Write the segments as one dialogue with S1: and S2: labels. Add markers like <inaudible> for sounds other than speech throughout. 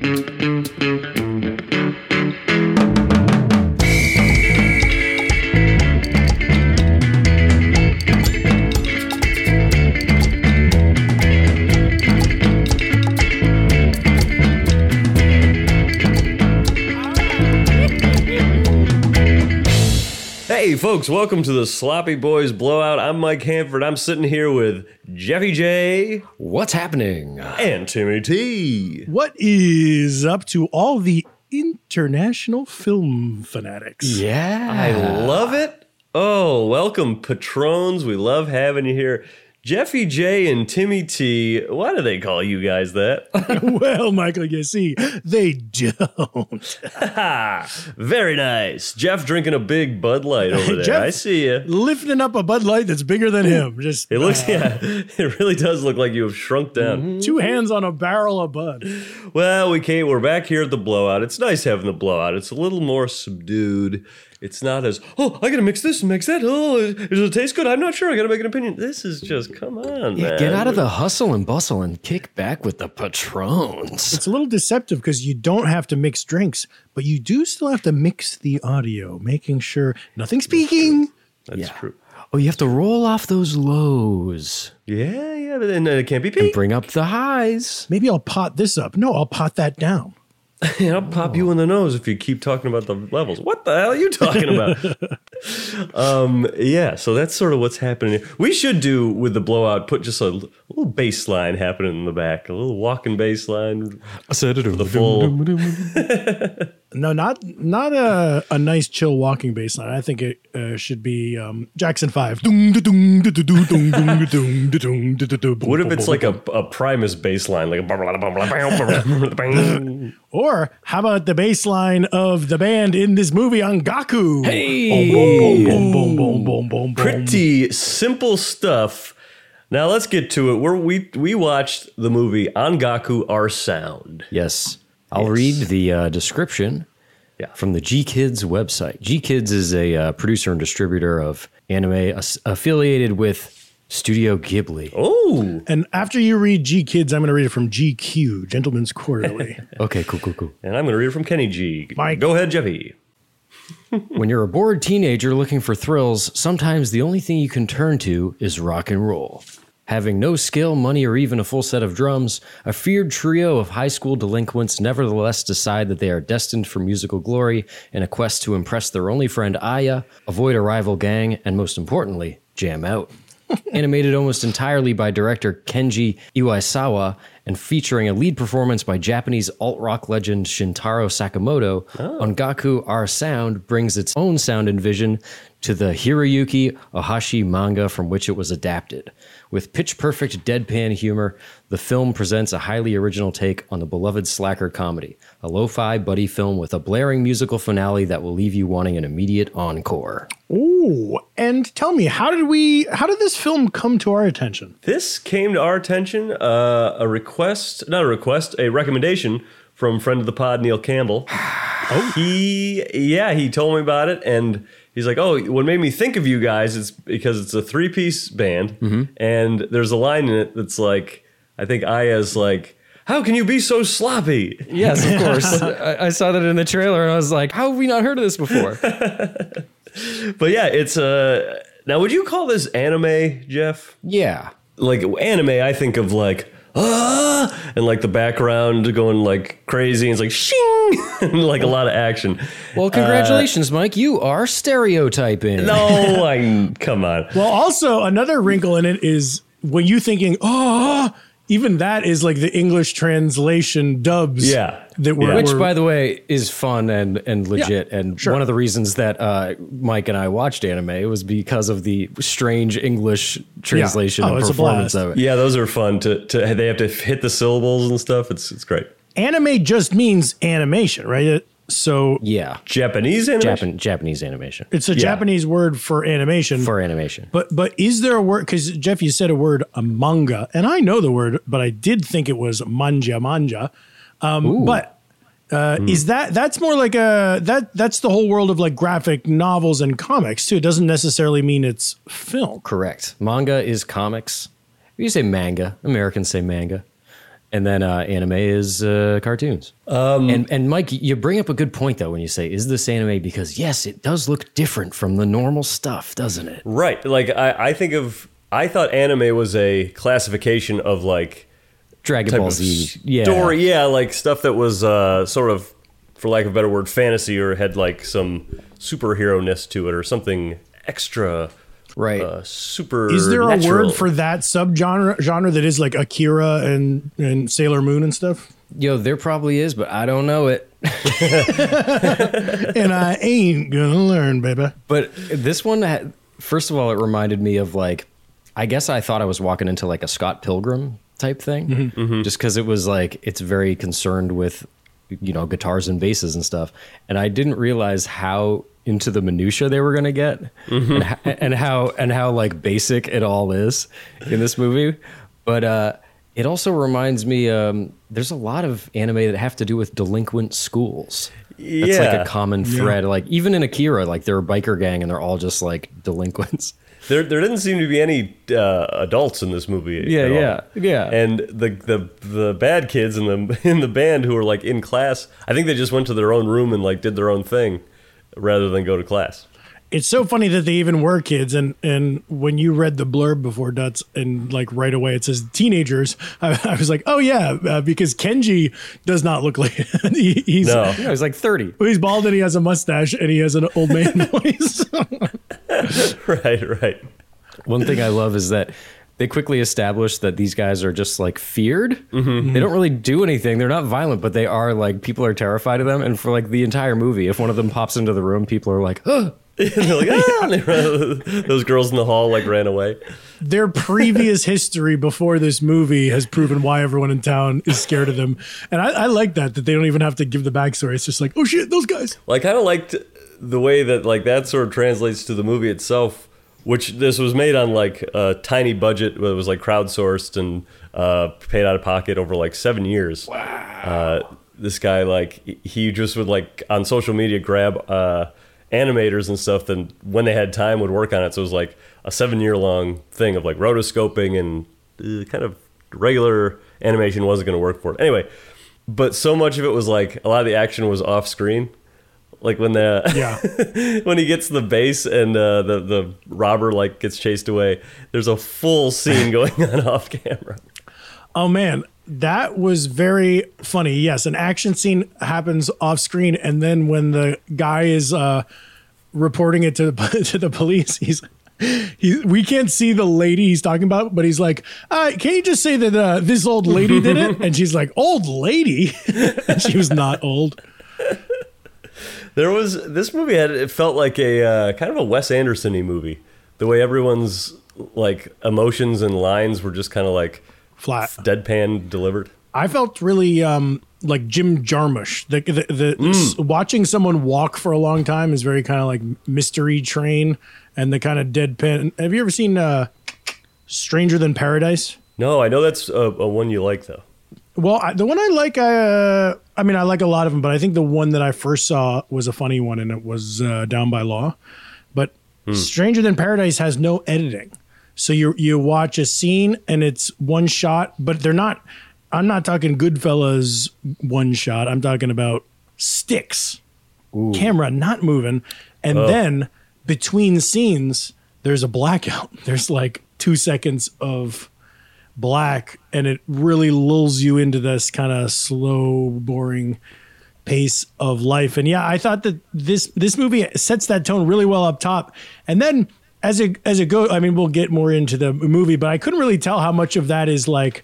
S1: Hey, folks, welcome to the Sloppy Boys Blowout. I'm Mike Hanford. I'm sitting here with Jeffy J
S2: What's happening?
S1: and Timmy T.
S3: What is up to all the international film fanatics?
S2: Yeah.
S1: I love it. Oh, welcome, patrons. We love having you here. Jeffy J and Timmy T. Why do they call you guys that? <laughs>
S3: well, Michael, you see, they don't. <laughs>
S1: Very nice. Jeff drinking a big Bud Light over there.
S3: Jeff-
S1: I see you.
S3: Lifting up a Bud Light that's bigger than him. Just
S1: It looks, uh, yeah, <laughs> it really does look like you have shrunk down. Mm-hmm.
S3: two hands on a barrel of Bud.
S1: Well, we can't We're back here at the blowout. It's nice having the blowout. It's a little more subdued. It's not as oh, I gotta mix this and mix that. Oh, does it taste good? I'm not sure. I gotta make an opinion. This is just come on,
S2: Yeah,
S1: man.
S2: get out of the hustle and bustle and kick back with the patrons.
S3: It's a little deceptive because you don't have to mix drinks, but you do still have to mix the audio, making sure nothing's speaking.
S1: That's
S2: Yeah.
S1: true.
S2: Oh, you have to roll off those lows
S1: Yeah, yeah, but then it can't be
S2: and bring up the highs.
S3: Maybe I'll pot this up. No, I'll pot that down. <laughs>
S1: I'll pop you in the nose if you keep talking about the levels. What the hell are you talking about? <laughs> um, yeah, so that's sort of what's happening. We should do with the blowout. Put just a little bass line happening in the back, a little walking bass line. I said it The full.
S3: No, not not a, a nice chill walking bass line. I think it uh, should be um, Jackson Five.
S1: What if it's like a, a Primus bass line, like a
S3: Or how about the bass line of the band in this movie Ongaku?
S2: Hey!
S3: Boom, boom, boom, boom, boom, boom.
S1: pretty simple stuff. Now let's get to it. We're, we we watched the movie Ongaku Our Sound.
S2: Yes. I'll read the uh, description
S1: Yeah.
S2: from the GKIDS website. GKIDS is a uh, producer and distributor of anime as- affiliated with Studio Ghibli.
S1: Oh,
S3: And after you read GKIDS, I'm going to read it from GQ, Gentleman's Quarterly. <laughs>
S2: Okay, cool, cool, cool.
S1: and I'm going to read it from Kenny G.
S3: Mike.
S1: Go ahead, Jeffy. <laughs>
S2: When you're a bored teenager looking for thrills, sometimes the only thing you can turn to is rock and roll. Having no skill, money, or even a full set of drums, a feared trio of high school delinquents nevertheless decide that they are destined for musical glory in a quest to impress their only friend Aya, avoid a rival gang, and most importantly, jam out. <laughs> Animated almost entirely by director Kenji Iwaisawa and featuring a lead performance by Japanese alt rock legend Shintaro Sakamoto, oh. Ongaku Our Sound brings its own sound and vision to the Hiroyuki Ohashi manga from which it was adapted. With pitch perfect deadpan humor, the film presents a highly original take on the beloved slacker comedy, a lo fi buddy film with a blaring musical finale that will leave you wanting an immediate encore.
S3: Ooh, and tell me, how did we? How did this film come to our attention?
S1: This came to our attention, uh, a request, not a request, a recommendation from friend of the pod, Neil Campbell. <sighs> oh, he, yeah, he told me about it, and he's like, "Oh, what made me think of you guys is because it's a three-piece band, and there's a line in it that's like, I think Aya's like." How can you be so sloppy?
S2: Yes, of <laughs> course. I, I saw that in the trailer and I was like, how have we not heard of this before? <laughs>
S1: But yeah, it's uh now would you call this anime, Jeff?
S2: yeah.
S1: like anime, I think of like ah, and like the background going like crazy, and it's like shing, <laughs> and like a lot of action.
S2: Well, congratulations, Mike. You are stereotyping.
S1: No, <laughs> I come on.
S3: Well, also another wrinkle in it is when you thinking, oh, even that is like the English translation dubs.
S1: Yeah.
S3: That were,
S1: Yeah.
S2: Which,
S3: were-
S2: by the way, is fun and, and legit. and
S3: sure.
S2: one of the reasons that uh, Mike and I watched anime was because of the strange English translation
S3: Oh,
S2: and performance of it.
S1: Yeah, those are fun to to. They have to hit the syllables and stuff. It's it's great.
S3: anime just means animation, right? It- So
S2: Yeah.
S1: Japanese animation.
S2: Japan, Japanese animation
S3: it's a
S1: Yeah.
S3: Japanese word for animation.
S2: for animation.
S3: But but is there a word? Because Jeff, you said a word, a manga, and I know the word, but I did think it was manja manja. Um, but uh,
S2: Hmm.
S3: is that that's more like a that that's the whole world of like graphic novels and comics too? It doesn't necessarily mean it's film.
S2: Correct. Manga is comics. You say manga. Americans say manga. And then uh, anime is uh, cartoons. Um, and and Mike, you bring up a good point though when you say, "Is this anime?" Because yes, it does look different from the normal stuff, doesn't it?
S1: Right. Like I, I think of I thought anime was a classification of like
S2: Dragon Ball Z, yeah,
S1: story, yeah, like stuff that was uh, sort of, for lack of a better word, fantasy or had like some superhero ness to it or something extra,
S2: right.
S1: uh, super.
S3: Is there a
S1: natural.
S3: word for that subgenre genre that is like Akira and and Sailor Moon and stuff?
S2: Yo, there probably is, but I don't know it. <laughs>
S3: and I ain't gonna learn, baby.
S2: But this one first of all, it reminded me of like, I guess I thought I was walking into like a Scott Pilgrim type thing,
S1: Mm-hmm.
S2: just because it was like it's very concerned with, you know, guitars and basses and stuff, and I didn't realize how into the minutia they were gonna get,
S1: Mm-hmm.
S2: and, and how and how like basic it all is in this movie, but uh. It also reminds me. Um, there's a lot of anime that have to do with delinquent schools. That's like a common thread. Like even in Akira, like they're a biker gang and they're all just like delinquents.
S1: There, there didn't seem to be any uh, adults in this movie.
S2: Yeah, yeah, yeah.
S1: And the, the the bad kids in the in the band who were like in class, I think they just went to their own room and like did their own thing, rather than go to class.
S3: It's so funny that they even were kids, and and when you read the blurb before Duts, and like right away it says teenagers, I, <laughs> I was like, oh yeah, uh, because Kenji does not look like <laughs> he, he's
S1: No,
S2: Yeah, he's like thirty.
S3: he's bald and he has a mustache and he has an old man <laughs> voice.
S1: right, right.
S2: One thing I love is that they quickly establish that these guys are just like feared.
S1: Mm-hmm.
S2: They don't really do anything. They're not violent, but they are like people are terrified of them. And for like the entire movie, if one of them pops into the room, people are like, "Huh." <laughs>
S1: They're like, ah, <laughs> they run, those girls in the hall like ran away.
S3: Their previous <laughs> history before this movie has proven why everyone in town is scared of them, and I, I like that that they don't even have to give the backstory. It's just like, oh shit, those guys.
S1: Well, I kind of liked the way that like that sort of translates to the movie itself, which this was made on like a tiny budget. It was like crowdsourced and uh, paid out of pocket over like seven years. Wow. Uh, this guy like he just would like on social media grab uh, animators and stuff. Then when they had time, would work on it. So it was like a seven year long thing of like rotoscoping and uh, kind of regular animation wasn't going to work for it anyway. But so much of it was like a lot of the action was off screen like when the
S3: Yeah. <laughs>
S1: when he gets the base and uh, the the robber like gets chased away there's a full scene <laughs> going on off camera
S3: Oh man, that was very funny. Yes, an action scene happens off screen, and then when the guy is uh, reporting it to the, <laughs> to the police, he's. He, we can't see the lady he's talking about, but he's like, uh, "Can you just say that uh, this old lady did it?" And she's like, "Old lady," and she was not old.
S1: There was this movie had it felt like a uh, kind of a wes anderson-y movie the way everyone's like emotions and lines were just kind of like
S3: Flat.
S1: deadpan delivered
S3: I felt really um, like Jim Jarmusch. The, the, the
S1: Mm.
S3: watching someone walk for a long time is very kind of like Mystery Train and the kind of deadpan. Have you ever seen uh, Stranger Than Paradise?
S1: no i know that's a, a one you like though
S3: Well, I, the one I like, uh, I mean, I like a lot of them, but I think the one that I first saw was a funny one, and it was uh, Down by Law. But Stranger Than Paradise has no editing, so you you watch a scene and it's one shot, but they're not. I'm not talking Goodfellas one shot. I'm talking about sticks, camera not moving, and then between scenes there's a blackout. <laughs> There's like two seconds of black and it really lulls you into this kind of slow boring pace of life. And yeah i thought that this this movie sets that tone really well up top. And then as it as it goes i mean we'll get more into the movie but i couldn't really tell how much of that is like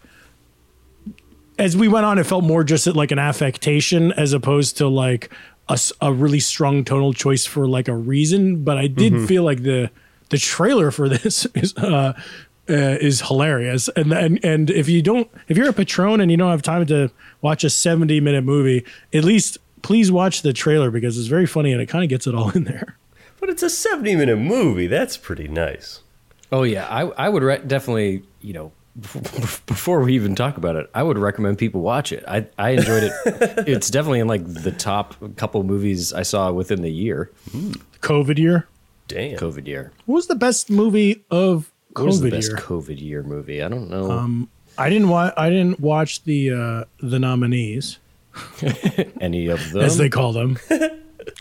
S3: as we went on it felt more just like an affectation as opposed to like a, a really strong tonal choice for like a reason. But i did feel like the the trailer for this <laughs> is uh uh, is hilarious. And, and and if you don't, if you're a patron and you don't have time to watch a 70 minute movie, at least please watch the trailer because it's very funny and it kind of gets it all <laughs> in there.
S1: but it's a 70 minute movie that's pretty nice
S2: Oh yeah, I I would re- definitely you know <laughs> before we even talk about it, I would recommend people watch it. I I enjoyed it. <laughs> it's definitely in like the top couple movies I saw within the year,
S3: COVID year.
S1: damn
S2: COVID year.
S3: What was the best movie of
S2: What was the
S3: COVID
S2: best
S3: year?
S2: COVID year movie? I don't know.
S3: I didn't watch. I didn't watch the uh, the nominees <laughs>
S2: Any of them?
S3: as they call them.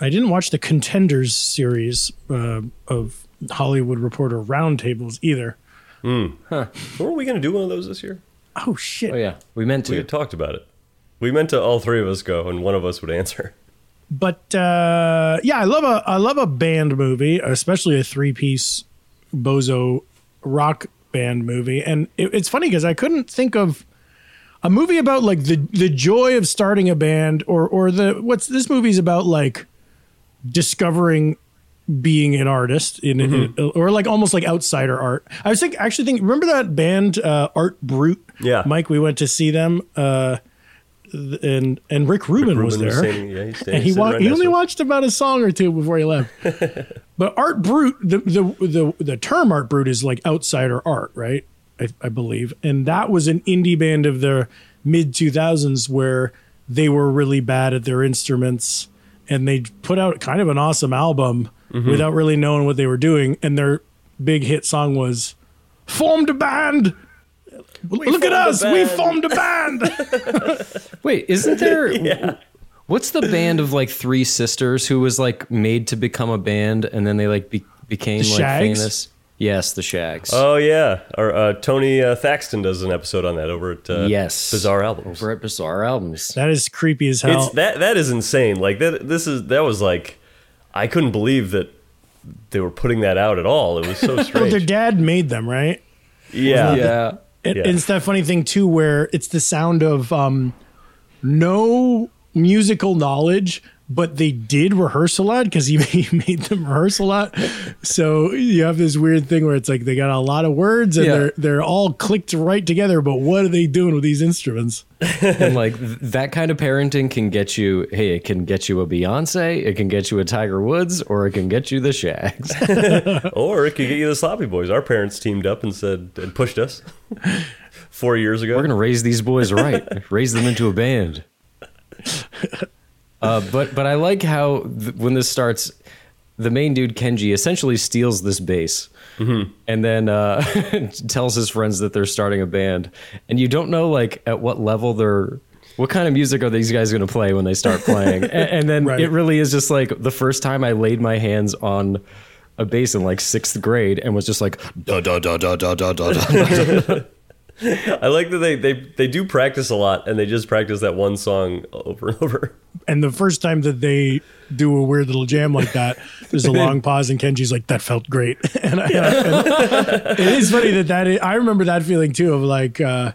S3: I didn't watch the contenders series uh, of Hollywood Reporter roundtables either. Huh?
S1: Weren't we going to do one of those this year?
S3: Oh shit!
S2: oh yeah, we meant to.
S1: We
S2: to.
S1: had talked about it. We meant to all three of us go, and one of us would answer.
S3: But uh, yeah, I love a I love a band movie, especially a three piece bozo rock band movie. And it, it's funny because I couldn't think of a movie about like the the joy of starting a band, or or the what's this movie's about like discovering being an artist in, in or like almost like outsider art. I was think actually think remember that band uh, Art Brut?
S1: Yeah.
S3: Mike, we went to see them. Uh, and and Rick Rubin was
S1: Ruben
S3: there
S1: standing- yeah, standing-
S3: and he wa-
S1: right
S3: he only watched about a song or two before he left. <laughs> but Art Brut, the, the the the term art brut is like outsider art, right? I, I believe, and that was an indie band of the mid two thousands where they were really bad at their instruments, and they put out kind of an awesome album
S1: Mm-hmm.
S3: without really knowing what they were doing, and their big hit song was "Formed a Band." Look at us, we
S1: band."
S3: formed a band. <laughs>
S2: Wait, isn't <laughs> there? What's the band of like three sisters who was like made to become a band and then they like be- became
S3: The
S2: like
S3: Shags?
S2: famous? Yes, the Shags.
S1: Oh yeah, or uh, Tony uh, Thaxton does an episode on that over at uh,
S2: yes,
S1: Bizarre Albums.
S2: over at Bizarre Albums.
S3: that is creepy as hell.
S1: It's that that is insane. Like that. This is that was like, I couldn't believe that they were putting that out at all. It was so <laughs> strange.
S3: well,
S1: strange.
S3: their dad made them, right?
S1: yeah,
S2: yeah.
S3: It,
S1: Yeah.
S3: It's that funny thing too, where it's the sound of um, no musical knowledge, but they did rehearse a lot because he made, <laughs> he made them rehearse a lot. So you have this weird thing where it's like they got a lot of words and
S2: Yeah.
S3: they're they're all clicked right together, but what are they doing with these instruments? <laughs>
S2: and like th- that kind of parenting can get you. Hey, it can get you a Beyonce, it can get you a Tiger Woods, or it can get you the Shags. <laughs>
S1: Or it could get you the Sloppy Boys. Our parents teamed up and said and pushed us four years ago.
S2: We're gonna raise these boys right, raise them into a band. Uh, but but I like how th- when this starts, the main dude Kenji essentially steals this bass, and then uh, <laughs> tells his friends that they're starting a band, and you don't know like at what level they're. What kind of music are these guys going to play when they start playing? <laughs> and, and then
S3: Right.
S2: it really is just like the first time I laid my hands on a bass in like sixth grade and was just like da da da da da da da. da. <laughs> <laughs>
S1: I like that they, they they do practice a lot and they just practice that one song over and over.
S3: And the first time that they do a weird little jam like that, there's a long <laughs> pause, and Kenji's like, "That felt great." <laughs> And, I, and it is funny that that is, I remember that feeling too of like uh,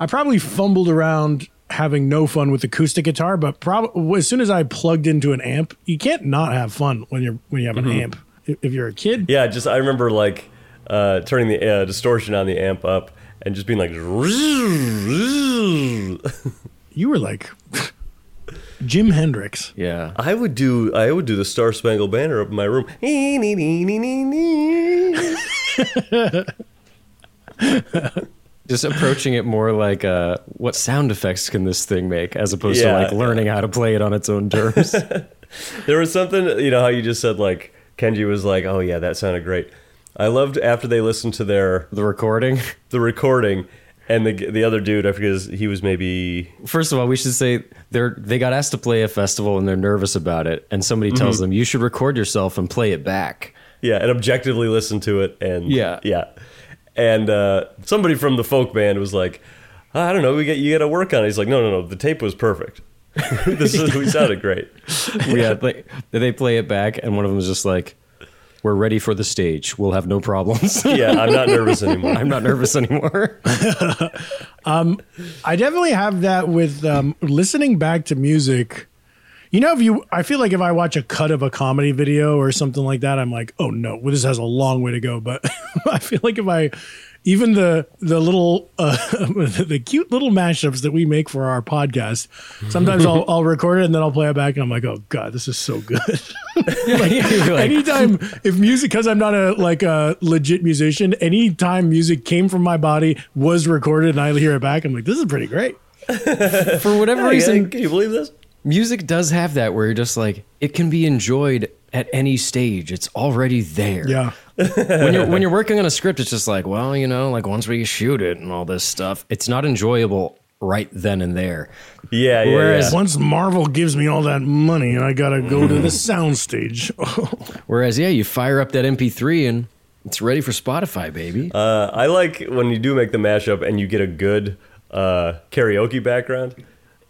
S3: I probably fumbled around having no fun with acoustic guitar, but probably as soon as I plugged into an amp, you can't not have fun when you're when you have an amp. If if you're a kid,
S1: Yeah, just I remember like uh, turning the uh, distortion on the amp up and just being like, <laughs>
S3: you were like Jim Hendrix.
S2: yeah.
S1: I would do I would do the Star Spangled Banner up in my room. <laughs>
S2: just approaching it more like uh, what sound effects can this thing make as opposed
S1: Yeah,
S2: to like learning how to play it on its own terms <laughs>
S1: There was something, you know, how you just said like Kenji was like, "Oh yeah, that sounded great." I loved after they listened to their
S2: the recording <laughs>
S1: the recording and the the other dude, I forget his, he was maybe
S2: first of all we should say they're they got asked to play a festival and they're nervous about it and somebody tells them you should record yourself and play it back
S1: yeah, and objectively listen to it and
S2: Yeah.
S1: yeah. And uh, somebody from the folk band was like, "I don't know, we get you got to work on it." He's like, "No, no, no, the tape was perfect. <laughs> this is, we sounded great." <laughs>
S2: yeah like they play it back and one of them is just like we're ready for the stage we'll have no problems <laughs>
S1: Yeah, I'm not nervous anymore. <laughs>
S2: i'm not nervous anymore <laughs>
S3: I definitely have that with um, listening back to music. You know, if you, I feel like if I watch a cut of a comedy video or something like that, I'm like, oh no, well, this has a long way to go. But I feel like if I, even the the little uh, <laughs> the cute little mashups that we make for our podcast, sometimes I'll <laughs> I'll record it and then I'll play it back and I'm like, oh god, this is so good. <laughs>
S2: You're like,
S3: anytime if music because i'm not a like a legit musician anytime music came from my body was recorded and i hear it back i'm like this is pretty great
S2: for whatever
S1: Hey,
S2: reason
S1: can you believe this?
S2: music does have that where you're just like it can be enjoyed at any stage it's already there
S3: Yeah.
S2: When you're when you're working on a script, it's just like, well, you know, like once we shoot it and all this stuff, it's not enjoyable right then and there.
S1: Yeah, yeah,
S2: Whereas-
S1: yeah.
S3: Once Marvel gives me all that money and I gotta go to the <laughs> soundstage. <laughs>
S2: Whereas, yeah, you fire up that MP3 and it's ready for Spotify, baby.
S1: Uh, I like when you do make the mashup and you get a good uh, karaoke background.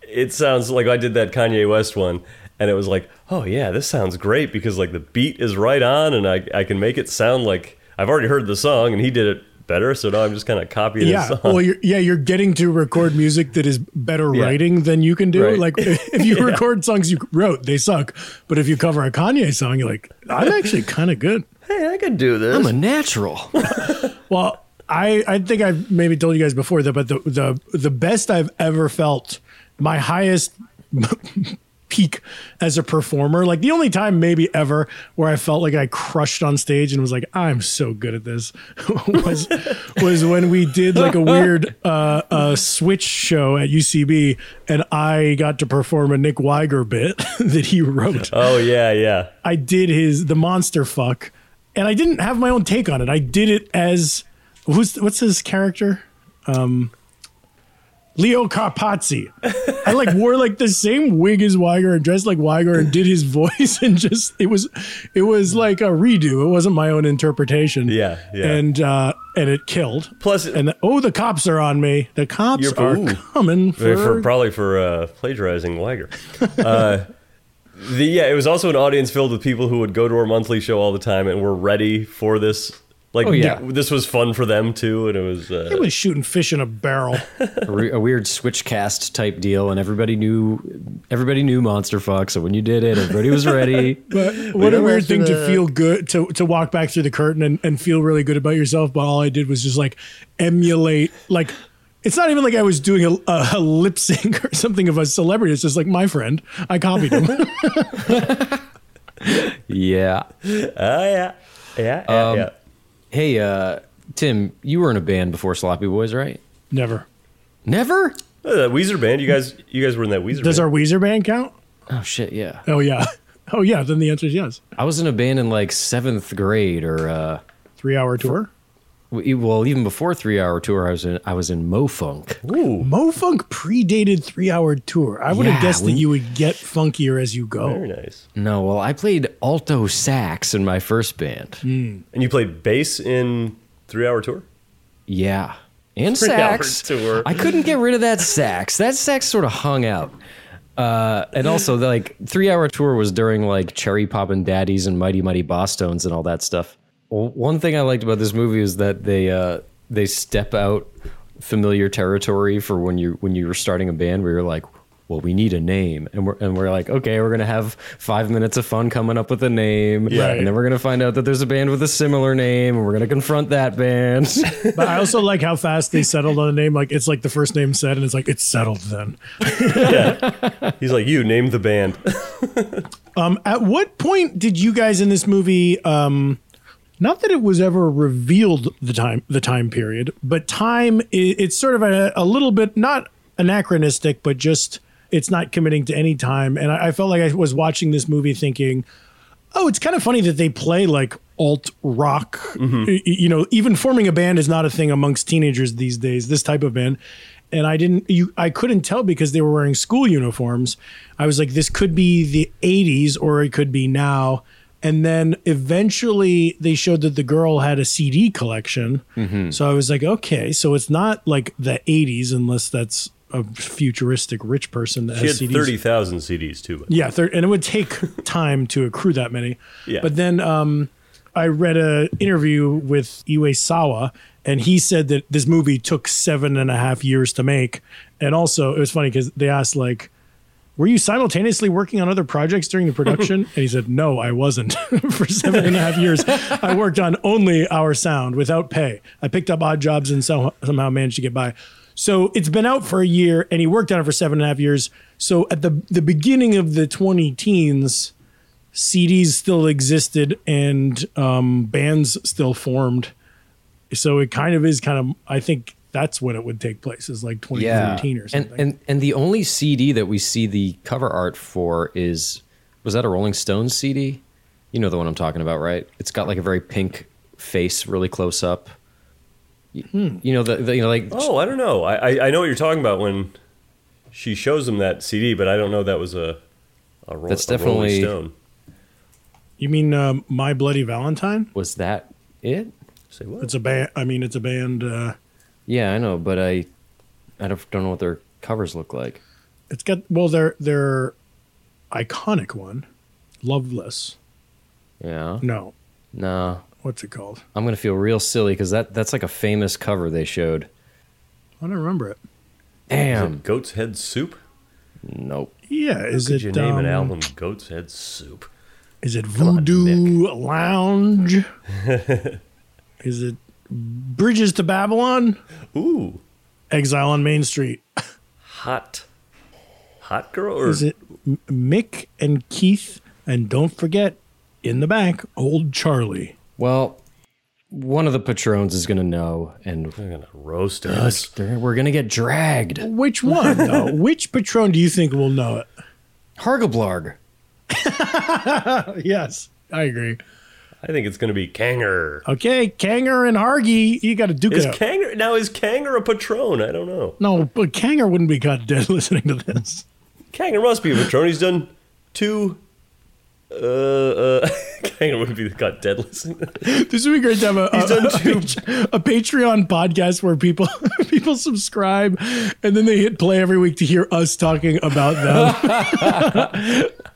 S1: It sounds like I did that Kanye West one, and it was like, oh yeah, this sounds great because like the beat is right on, and I I can make it sound like I've already heard the song, and he did it better. So now I'm just kind of copying
S3: yeah,
S1: his song.
S3: well, you're, yeah, you're getting to record music that is better
S1: Yeah.
S3: writing than you can do.
S1: Right.
S3: Like if you <laughs> record songs you wrote, they suck. But if you cover a Kanye song, you're like, I'm actually kind of good.
S1: hey, I could do this.
S2: I'm a natural. <laughs>
S3: Well, I, I think I've maybe told you guys before that, but the the the best I've ever felt, my highest <laughs> peak as a performer, like the only time maybe ever where I felt like I crushed on stage and was like, I'm so good at this, <laughs> was was when we did like a weird uh, uh, switch show at UCB, and I got to perform a Nick Wiger bit <laughs> that he wrote.
S1: oh yeah, yeah.
S3: I did his the monster fuck, and I didn't have my own take on it. I did it as who's what's his character, um, Leo Carpazzi. I like wore like the same wig as Wiger and dressed like Wiger and did his <laughs> voice and just it was it was like a redo. It wasn't my own interpretation.
S1: Yeah, yeah.
S3: and uh, and it killed.
S1: Plus,
S3: And the, oh, the cops are on me. The cops are
S1: ooh.
S3: coming for,
S1: for, probably for uh, plagiarizing Wiger. Uh, the yeah, it was also an audience filled with people who would go to our monthly show all the time and were ready for this. Like,
S2: Oh, yeah.
S1: this was fun for them too, and it was. Uh,
S3: It was shooting fish in a barrel.
S2: a, re- a weird switchcast type deal, and everybody knew everybody knew Monster Fuck. So when you did it, everybody was ready. <laughs>
S3: But what a weird thing
S1: to,
S3: to feel good to to walk back through the curtain and, and feel really good about yourself. But all I did was just like emulate like it's not even like I was doing a, a, a lip sync or something of a celebrity. It's just like my friend. I copied him. <laughs>
S2: yeah.
S1: Ah, yeah, yeah, yeah,
S2: Um,
S1: yeah.
S2: Hey, uh, Tim, you were in a band before Sloppy Boys, right?
S3: Never.
S2: Never.
S1: Uh, that Weezer band, you guys, you guys were in that Weezer. Band.
S3: Does
S1: band.
S3: our Weezer band count?
S2: Oh shit, yeah.
S3: Oh yeah. <laughs> Oh yeah. Then the answer is yes.
S2: I was in a band in like seventh grade, or uh,
S3: Three hour tour.
S2: W- well, even before Three Hour Tour, I was in I was in Mo Funk.
S1: Ooh,
S3: Mofunk predated three hour tour. I would have
S2: Yeah,
S3: guessed that you would get funkier as you go.
S1: very nice.
S2: No, well, I played alto sax in my first band.
S1: And you played bass in Three Hour Tour.
S2: Yeah. And
S1: Three Hour
S2: sax.
S1: Tour.
S2: I couldn't get rid of that sax. That sax sort of hung out. Uh, and also, the, like, three hour tour was during like Cherry Poppin' Daddies and Mighty Mighty Bosstones and all that stuff. Well, one thing I liked about this movie is that they uh, they step out familiar territory for when you when you were starting a band where you're like, well, we need a name, and we're and we're like, okay, we're gonna have five minutes of fun coming up with a name,
S3: Yeah.
S2: and then we're gonna find out that there's a band with a similar name, and we're gonna confront that band. <laughs>
S3: But I also like how fast they settled on a name. Like it's like the first name said, and it's like it's settled then. <laughs>
S1: He's like, you name the band. <laughs>
S3: Um, at what point did you guys in this movie? Um, not that it was ever revealed the time the time period, but time it's sort of a, a little bit not anachronistic, but just it's not committing to any time. And I, I felt like I was watching this movie thinking, oh, it's kind of funny that they play like alt rock. Mm-hmm. Y- You know, even forming a band is not a thing amongst teenagers these days. This type of band. And I didn't, you, I couldn't tell because they were wearing school uniforms. I was like, this could be the 80s or it could be now. And then eventually they showed that the girl had a CD collection. So I was like, okay, so it's not like the 80s unless that's a futuristic rich person that
S1: She had
S3: has CDs.
S1: thirty thousand CDs too.
S3: Yeah, thir- and it would take <laughs> time to accrue that many.
S1: Yeah.
S3: But then um, I read an interview with Iwaisawa, and he said that this movie took seven and a half years to make. And also, it was funny because they asked like, "Were you simultaneously working on other projects during the production?" <laughs> and he said, "No, I wasn't. <laughs> For seven and a half years, I worked on only our sound without pay. I picked up odd jobs and so- somehow managed to get by." So it's been out for a year, and he worked on it for seven and a half years. So at the the beginning of the twenty teens, CDs still existed and um, bands still formed. So it kind of is kind of. I think that's when it would take place is like twenty thirteen or something.
S2: And, and and the only CD that we see the cover art for is was that a Rolling Stones CD? You know the one I'm talking about, right? It's got like a very pink face really close up. Y- You know the, the you know like
S1: Oh, I don't know. I, I I know what you're talking about when she shows him that CD, but I don't know that was a a, ro-
S2: That's
S1: a Rolling
S2: definitely-
S1: Stone.
S3: You mean um, My Bloody Valentine?
S2: was that it?
S1: Say what?
S3: It's a band. I mean, it's a band. Uh,
S2: Yeah, I know, but I I don't, don't know what their covers look like.
S3: it's got well, their their iconic one, Loveless.
S2: Yeah,
S3: No,
S2: no,
S3: what's it called?
S2: I'm gonna feel real silly because that that's like a famous cover they showed.
S3: I don't remember it.
S1: Is
S2: Damn,
S1: it Goat's Head Soup?
S2: nope.
S3: Yeah, is
S1: Could
S3: it?
S1: you name an
S3: um,
S1: album Goat's Head Soup?
S3: Is it
S1: on,
S3: Voodoo Lounge? <laughs> is it Bridges to Babylon?
S1: Ooh,
S3: Exile on Main Street.
S1: hot, hot girl, or
S3: Is it Mick and Keith? And don't forget, in the back, old Charlie.
S2: Well, one of the patrons is gonna know, and
S1: They're gonna roast us.
S2: we're gonna get dragged.
S3: Which one, though? <laughs> Which patron do you think will know it?
S2: Hargablarg. <laughs>
S3: Yes, I agree.
S1: I think it's gonna be Kanger.
S3: Okay, Kanger and Hargy, you got to duke
S1: Is
S3: it out.
S1: Kanger now? Is Kanger a patron? I don't know.
S3: no, but Kanger wouldn't be caught dead listening to this.
S1: Kanger must be a patron. He's done two. Uh, uh, <laughs> Kanger wouldn't be got dead listening. <laughs>
S3: This would be great to have a, <laughs> a,
S1: done
S3: a, a Patreon podcast where people people subscribe and then they hit play every week to hear us talking about them.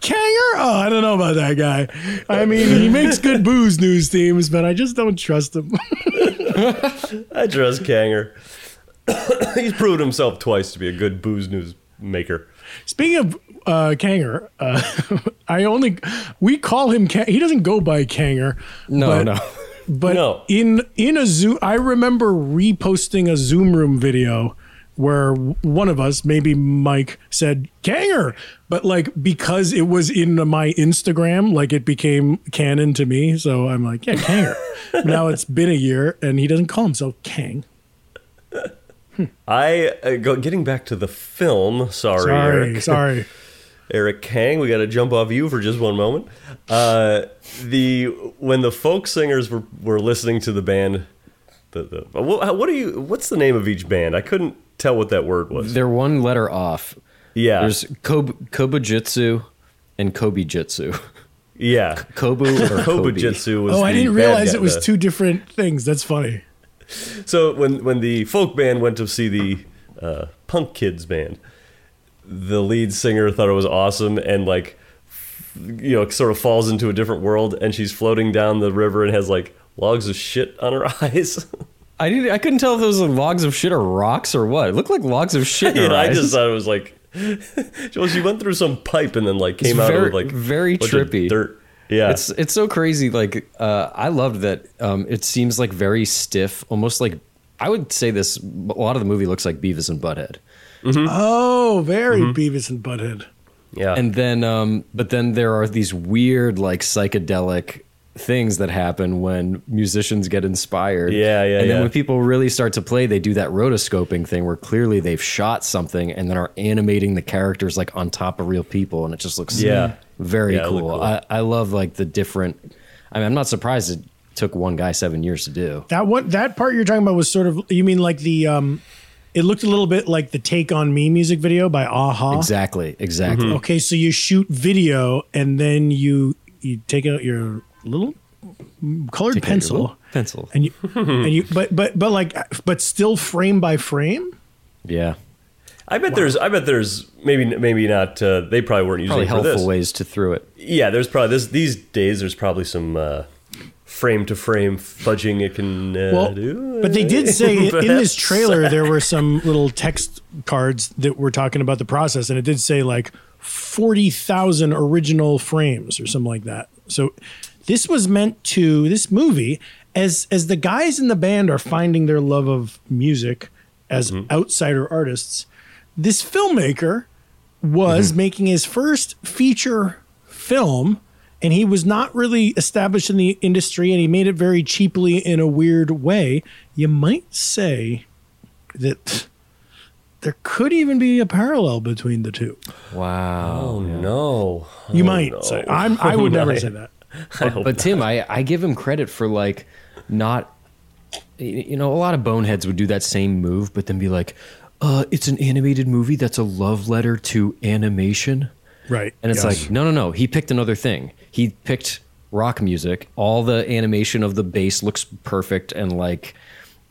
S3: Kanger? Oh, I don't know about that guy. I mean, he makes good booze news themes, but I just don't trust him.
S1: I trust Kanger. <coughs> He's proven himself twice to be a good booze news maker.
S3: Speaking of uh, Kanger, uh, <laughs> I only we call him. He doesn't go by Kanger.
S2: No,
S3: but-
S2: no. <laughs>
S3: But
S1: No.
S3: in in a Zoom, I remember reposting a Zoom room video where one of us, maybe Mike, said Kanger, but like because it was in my Instagram, like it became canon to me. So I'm like, yeah, Kanger. <laughs> now it's been a year, and he doesn't call himself Kang.
S1: I uh, go getting back to the film. Sorry,
S3: Sorry,
S1: Eric.
S3: sorry.
S1: Eric Kang. We got to jump off you for just one moment. Uh, the when the folk singers were, were listening to the band, the, the what, what are you? What's the name of each band? I couldn't tell what that word was.
S2: They're one letter off.
S1: Yeah,
S2: There's Kob- Kobujitsu and Kobe Jitsu.
S1: yeah.
S2: Kobu or <laughs> Kobe.
S1: Kobujitsu was.
S3: Oh, I didn't realize it was
S1: the-
S3: two different things. That's funny.
S1: So when when the folk band went to see the uh, punk kids band, the lead singer thought it was awesome and like you know sort of falls into a different world and she's floating down the river and has like logs of shit on her <laughs> eyes.
S2: I didn't. I couldn't tell if those were logs of shit or rocks or what. It looked like logs of shit. <laughs> her
S1: I just thought it was like <laughs> well she went through some pipe and then like came
S2: It's
S1: out
S2: very-
S1: with like
S2: very trippy.
S1: dirt. Yeah.
S2: It's it's so crazy. Like uh, I loved that. Um, it seems like very stiff, almost like I would say this. A lot of the movie looks like Beavis and Butthead.
S3: Oh, very
S1: Mm-hmm.
S3: Beavis and Butthead.
S1: yeah.
S2: And then, um, but then there are these weird, like psychedelic things that happen when musicians get inspired.
S1: Yeah, yeah,
S2: And then
S1: yeah.
S2: when people really start to play, they do that rotoscoping thing where clearly they've shot something and then are animating the characters like on top of real people, and it just looks
S1: Yeah.
S2: very
S1: Yeah,
S2: cool.
S1: cool.
S2: I, I love like the different. I mean, I'm not surprised it took one guy seven years to do.
S3: That one, that part you're talking about was sort of. You mean like the? um It looked a little bit like the "Take on Me" music video by a-ha.
S2: Exactly, exactly.
S1: Mm-hmm.
S3: Okay, so you shoot video and then you you take out your little colored
S2: Take
S3: pencil
S2: little pencil.
S3: and you <laughs> and you but but but like but still frame by frame.
S2: Yeah,
S1: I bet there's I bet there's maybe maybe not uh, they probably weren't using
S2: probably
S1: it for
S2: helpful
S1: this.
S2: ways to through it.
S1: Yeah, there's probably this these days. There's probably some uh, frame to frame fudging it can uh,
S3: Well,
S1: do.
S3: but they did say <laughs> in this trailer there were some little text cards that were talking about the process, and it did say like forty thousand original frames or something like that. So this was meant to this movie as as the guys in the band are finding their love of music as outsider artists. This filmmaker was making his first feature film and he was not really established in the industry and he made it very cheaply in a weird way. You might say that there could even be a parallel between the two.
S2: Wow.
S1: Oh no!
S3: you
S1: Oh,
S3: might
S1: no.
S3: say. I'm, i would never say that. <laughs>
S1: I
S2: But Tim, I, I give him credit for like not you know a lot of boneheads would do that same move but then be like uh it's an animated movie that's a love letter to animation
S3: Right.
S2: and it's
S3: Yes.
S2: like no no no. He picked another thing. He picked rock music. All the animation of the bass looks perfect and like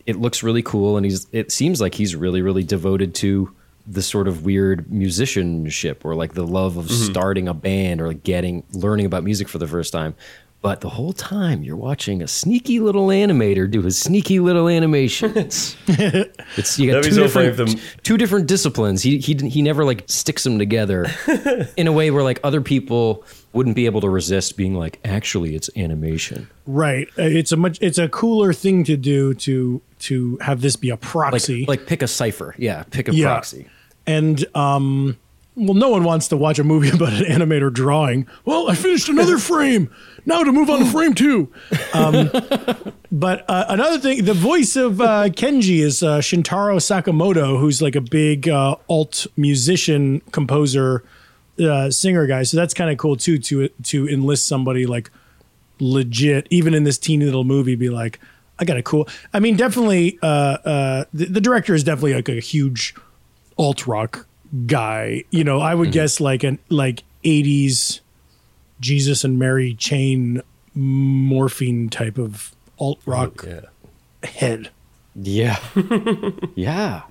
S2: it looks really cool. And he's it seems like he's really really devoted to the sort of weird musicianship or like the love of mm-hmm. starting a band or like getting learning about music for the first time but the whole time you're watching a sneaky little animator do his sneaky little animations <laughs> it's you got two
S1: so
S2: different
S1: if
S2: two different disciplines he he he never like sticks them together <laughs> in a way where like other people wouldn't be able to resist being like actually it's animation
S3: right. Uh, It's a much. It's a cooler thing to do to to have this be a
S2: like
S3: proxy.
S2: like pick a cipher yeah pick a
S3: Yeah.
S2: proxy
S3: and um well no one wants to watch a movie <laughs> about an animator drawing. Well i finished another <laughs> frame. Now to move on to frame two. Um, but uh, another thing the voice of uh, kenji is uh, shintaro sakamoto who's like a big uh, alt musician composer uh, singer guy. So that's kind of cool too to to enlist somebody like legit even in this teeny little movie be like i got a cool i mean definitely uh uh the, the director is definitely like a huge alt rock guy you know i would guess like an like 80s jesus and mary chain morphine type of alt rock
S1: Yeah.
S3: head
S2: yeah <laughs> yeah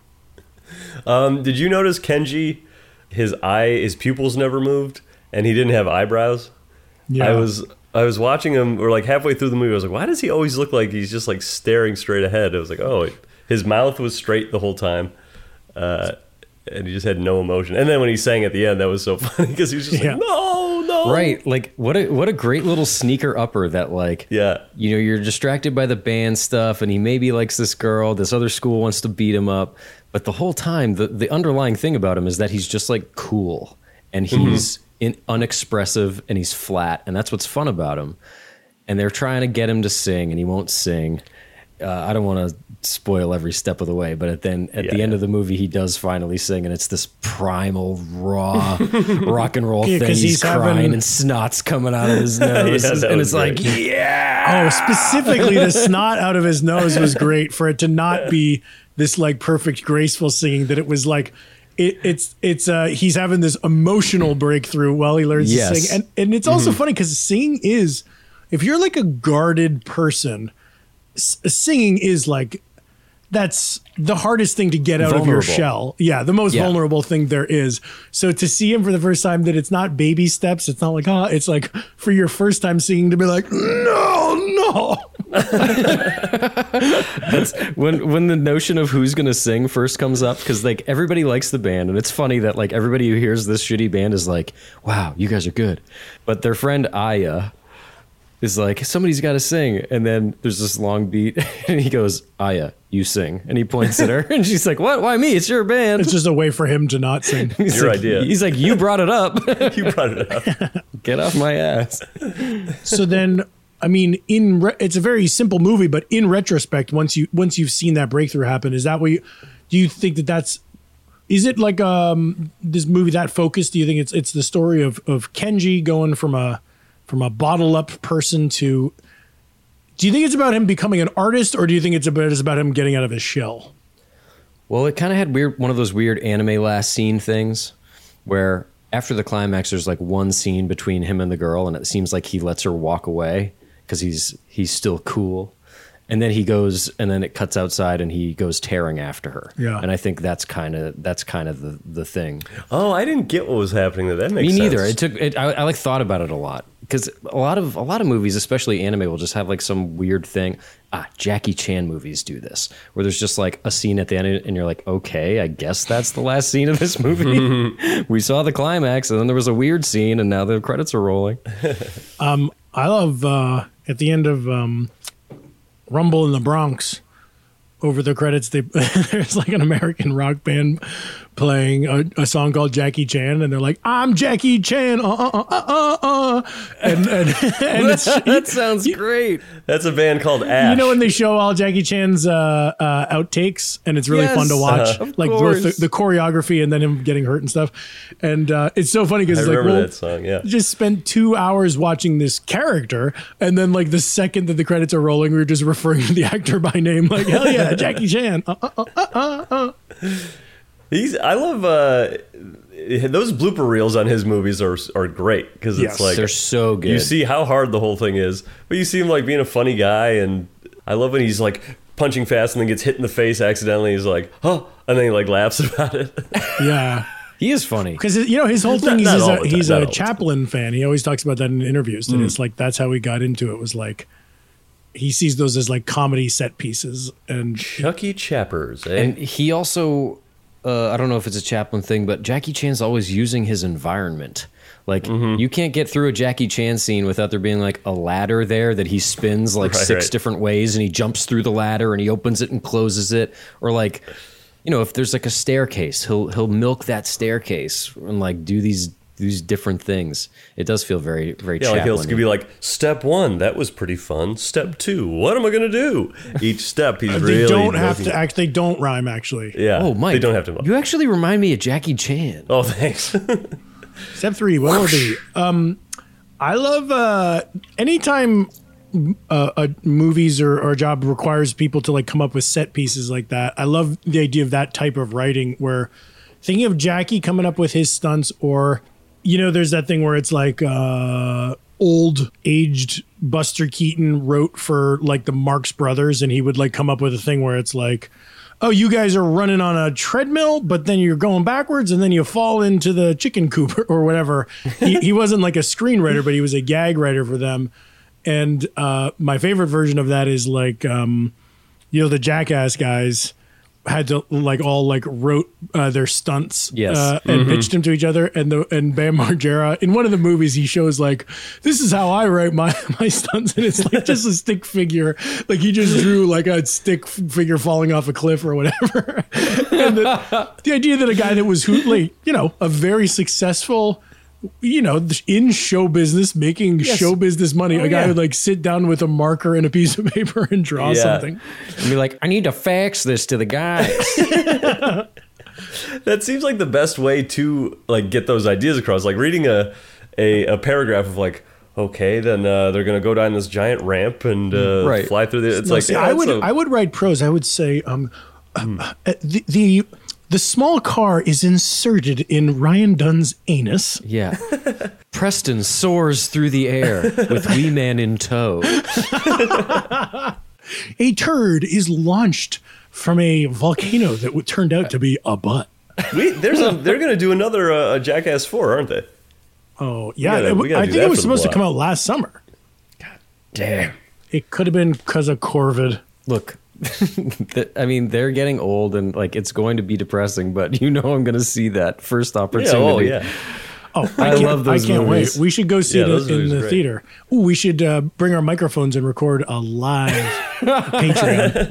S1: Um, did you notice Kenji? His eye, his pupils never moved, and he didn't have eyebrows.
S3: yeah
S1: I was I was watching him, or like halfway through the movie, I was like, why does he always look like he's just like staring straight ahead? I was like, oh, his mouth was straight the whole time, uh, and he just had no emotion. And then when he sang at the end, that was so <laughs> funny because he was just
S3: Yeah.
S1: like, no, no,
S2: right like what a what a great little sneaker upper that like
S1: yeah,
S2: you know you're distracted by the band stuff and he maybe likes this girl this other school wants to beat him up. But the whole time the, the underlying thing about him is that he's just like cool and mm-hmm. he's in, unexpressive and he's flat and that's what's fun about him. And they're trying to get him to sing and he won't sing uh, i don't want to spoil every step of the way but at then at
S1: Yeah,
S2: the end
S1: yeah.
S2: of the movie he does finally sing and it's this primal raw <laughs> rock and roll
S3: Yeah,
S2: thing.
S3: 'cause
S2: he's,
S3: he's
S2: crying
S3: having-
S2: and snot's coming out of his <laughs> nose.
S1: Yeah, that
S2: and
S1: was
S2: it's like yeah!
S3: Oh, specifically the snot out of his nose was great for it to not be this like perfect graceful singing that it was like it, it's it's uh he's having this emotional breakthrough while he learns
S2: Yes.
S3: to sing. And and it's also funny because singing is if you're like a guarded person s- singing is like that's the hardest thing to get out of your shell. Yeah, the most
S2: Yeah.
S3: vulnerable thing there is. So to see him for the first time, that it's not baby steps. It's not like, oh, it's like for your first time singing to be like, no, no. <laughs>
S2: when when the notion of who's gonna sing first comes up because like everybody likes the band and it's funny that like everybody who hears this shitty band is like wow you guys are good but their friend aya is like somebody's got to sing and then there's this long beat <laughs> and he goes aya you sing and he points at her <laughs> and she's like what why me it's your band
S3: It's just a way for him to not sing. <laughs>
S2: He's
S1: Your
S2: like-
S1: idea.
S2: he's like you brought it up
S1: you brought it up.
S2: get off my ass
S3: so then, I mean, in re- it's a very simple movie, but in retrospect, once you once you've seen that breakthrough happen, is that what you do? You think that that's is it like um this movie that focused? Do you think it's it's the story of of Kenji going from a from a bottle up person to do you think it's about him becoming an artist or do you think it's about it's about him getting out of his shell?
S2: Well, it kind of had weird one of those weird anime last scene things where after the climax there's like one scene between him and the girl and it seems like he lets her walk away cuz he's he's still cool. And then he goes and then it cuts outside and he goes tearing after her.
S3: Yeah.
S2: And I think that's kind of that's kind of the the thing.
S1: Oh, I didn't get what was happening there. That makes
S2: Me
S1: sense.
S2: neither. It took it, I, I like thought about it a lot because a lot of a lot of movies, especially anime, will just have like some weird thing. Ah, Jackie Chan movies do this, where there's just like a scene at the end, and you're like, okay, I guess that's the last scene of this movie. <laughs> we saw the climax, and then there was a weird scene, and now the credits are rolling. <laughs>
S3: I love uh, at the end of um, Rumble in the Bronx. Over the credits, they <laughs> there's like an American rock band playing a, a song called Jackie Chan, and they're like, "I'm Jackie Chan, uh uh uh uh uh, uh, and and, <laughs> and it's <laughs>
S2: that sounds great.
S1: That's a band called Ash.
S3: you know when they show all Jackie Chan's uh, uh, outtakes, and it's really
S2: Yes,
S3: fun to watch.
S2: Of
S3: like both the, the choreography and then him getting hurt and stuff. And uh, it's so funny because it's like,
S1: remember
S3: well,
S1: that song. Yeah.
S3: just spent two hours watching this character, and then like the second that the credits are rolling, we are just <laughs> referring to the actor by name, like hell yeah, Jackie Chan.
S1: He's. I love uh, those blooper reels on his movies are are great because
S3: Yes.
S1: it's like
S2: They're so good.
S1: you see how hard the whole thing is, but you see him like being a funny guy, and I love when he's like punching fast and then gets hit in the face accidentally. He's like, oh, and then he like laughs about it.
S3: yeah.
S2: he is funny.
S3: Because you know his whole thing
S1: Not-
S3: is
S1: not
S3: he's
S1: all
S3: a,
S1: time,
S3: he's
S1: not all
S3: a
S1: the
S3: Chaplin fan. He always talks about that in interviews. And it's like that's how he got into it. Was like he sees those as like comedy set pieces, and
S1: Chucky Chappers, eh?
S2: And he also, uh, I don't know if it's a Chaplin thing, but Jackie Chan's always using his environment. Like
S1: Mm-hmm.
S2: you can't get through a Jackie Chan scene without there being like a ladder there that he spins like
S1: Right,
S2: six
S1: right.
S2: different ways, and he jumps through the ladder and he opens it and closes it, or like, you know, if there's like a staircase, he'll he'll milk that staircase and like do these these different things. It does feel very very
S1: yeah, like he'll
S2: Chaplin.
S1: be like, step one, that was pretty fun. Step two, what am I gonna do? Each step, he's <laughs>
S3: they
S1: really
S3: don't have to act. They don't rhyme actually.
S1: Yeah.
S2: Oh, Mike!
S1: They don't have to.
S2: You actually remind me of Jackie Chan.
S1: oh, thanks. <laughs>
S3: Step three, what will be? Um, I love uh, anytime uh, uh, movies or, or a job requires people to like come up with set pieces like that. I love the idea of that type of writing where thinking of Jackie coming up with his stunts or you know there's that thing where it's like uh old aged Buster Keaton wrote for like the Marx Brothers and he would like come up with a thing where it's like oh, you guys are running on a treadmill, but then you're going backwards and then you fall into the chicken coop <laughs> or whatever. he, he wasn't like a screenwriter, but he was a gag writer for them. And uh, my favorite version of that is like, um, you know, the Jackass guys had to like all like wrote uh, their stunts
S2: Yes.
S3: uh, and pitched them to each other. And the and Bam Margera in one of the movies he shows like this is how I write my <laughs> my stunts. And it's like just a stick figure. Like he just drew like a stick figure falling off a cliff or whatever. <laughs> And the, the idea that a guy that was who like you know a very successful you know in show business making show business money a guy
S1: yeah.
S3: would like sit down with a marker and a piece of <laughs> paper and draw
S1: Yeah.
S3: something
S2: And be like, I need to fax this to the guys. <laughs> <laughs>
S1: that seems like the best way to like get those ideas across. Like reading a a, a paragraph of like, okay, then uh, they're gonna go down this giant ramp and uh,
S2: Right.
S1: fly through the. It's
S3: No,
S1: like
S3: see,
S1: yeah,
S3: I would
S1: a-
S3: I would write prose. I would say um, <clears throat> uh, the the the small car is inserted in Ryan Dunn's anus.
S2: Yeah. <laughs> Preston soars through the air with Wee Man in tow. <laughs>
S3: A turd is launched from a volcano that turned out to be a butt.
S1: we, there's a they're gonna do another uh, Jackass four, aren't they?
S3: Oh yeah,
S1: gotta- gotta
S3: I think it was supposed to come out last summer.
S2: God damn.
S3: It could have been because of Covid.
S2: Look, th- <laughs> I mean, they're getting old and like it's going to be depressing, but you know I'm going to see that first
S1: Yeah.
S2: opportunity.
S1: Oh yeah.
S3: Oh, <laughs>
S2: I
S3: I,
S2: love those
S3: I can't
S2: movies.
S3: wait. We should go see
S1: Yeah,
S3: it in the
S1: great.
S3: theater. Ooh, we should uh, bring our microphones and record a live <laughs> Patreon.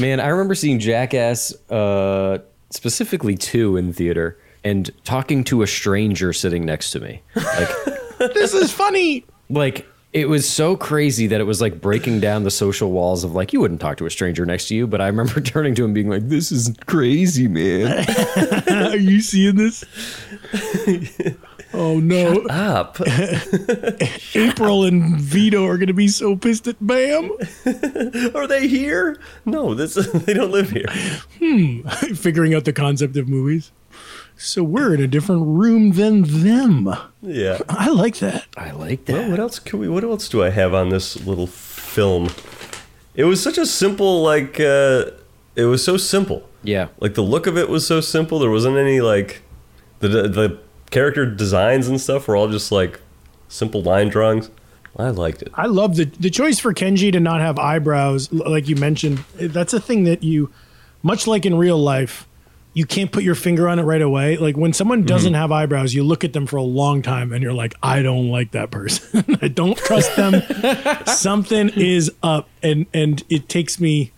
S2: Man, I remember seeing Jackass, uh, specifically two in theater, and talking to a stranger sitting next to me. Like,
S3: this is funny.
S2: like it was so crazy that it was like breaking down the social walls of like you wouldn't talk to a stranger next to you. But I remember <laughs> turning to him being like, "This is crazy, man." <laughs>
S3: Are you seeing this? oh no.
S1: Up. <laughs>
S3: April and Vito are going to be so pissed at Bam.
S1: Are they here? No, this they don't live here.
S3: Hmm figuring out the concept of movies. So we're in a different room than them.
S1: Yeah.
S3: I like that.
S2: I like
S1: Well,
S2: that.
S1: what else can we? What else do I have on this little film? It was such a simple, like, uh, it was so simple.
S2: Yeah,
S1: Like the look of it was so simple. There wasn't any like the the character designs and stuff were all just like simple line drawings. I liked it.
S3: I love the the choice for Kenji to not have eyebrows, like you mentioned. That's a thing that you, much like in real life, you can't put your finger on it right away. Like when someone mm-hmm. doesn't have eyebrows, you look at them for a long time and you're like, I don't like that person. <laughs> I don't trust them. <laughs> Something is up, and and it takes me.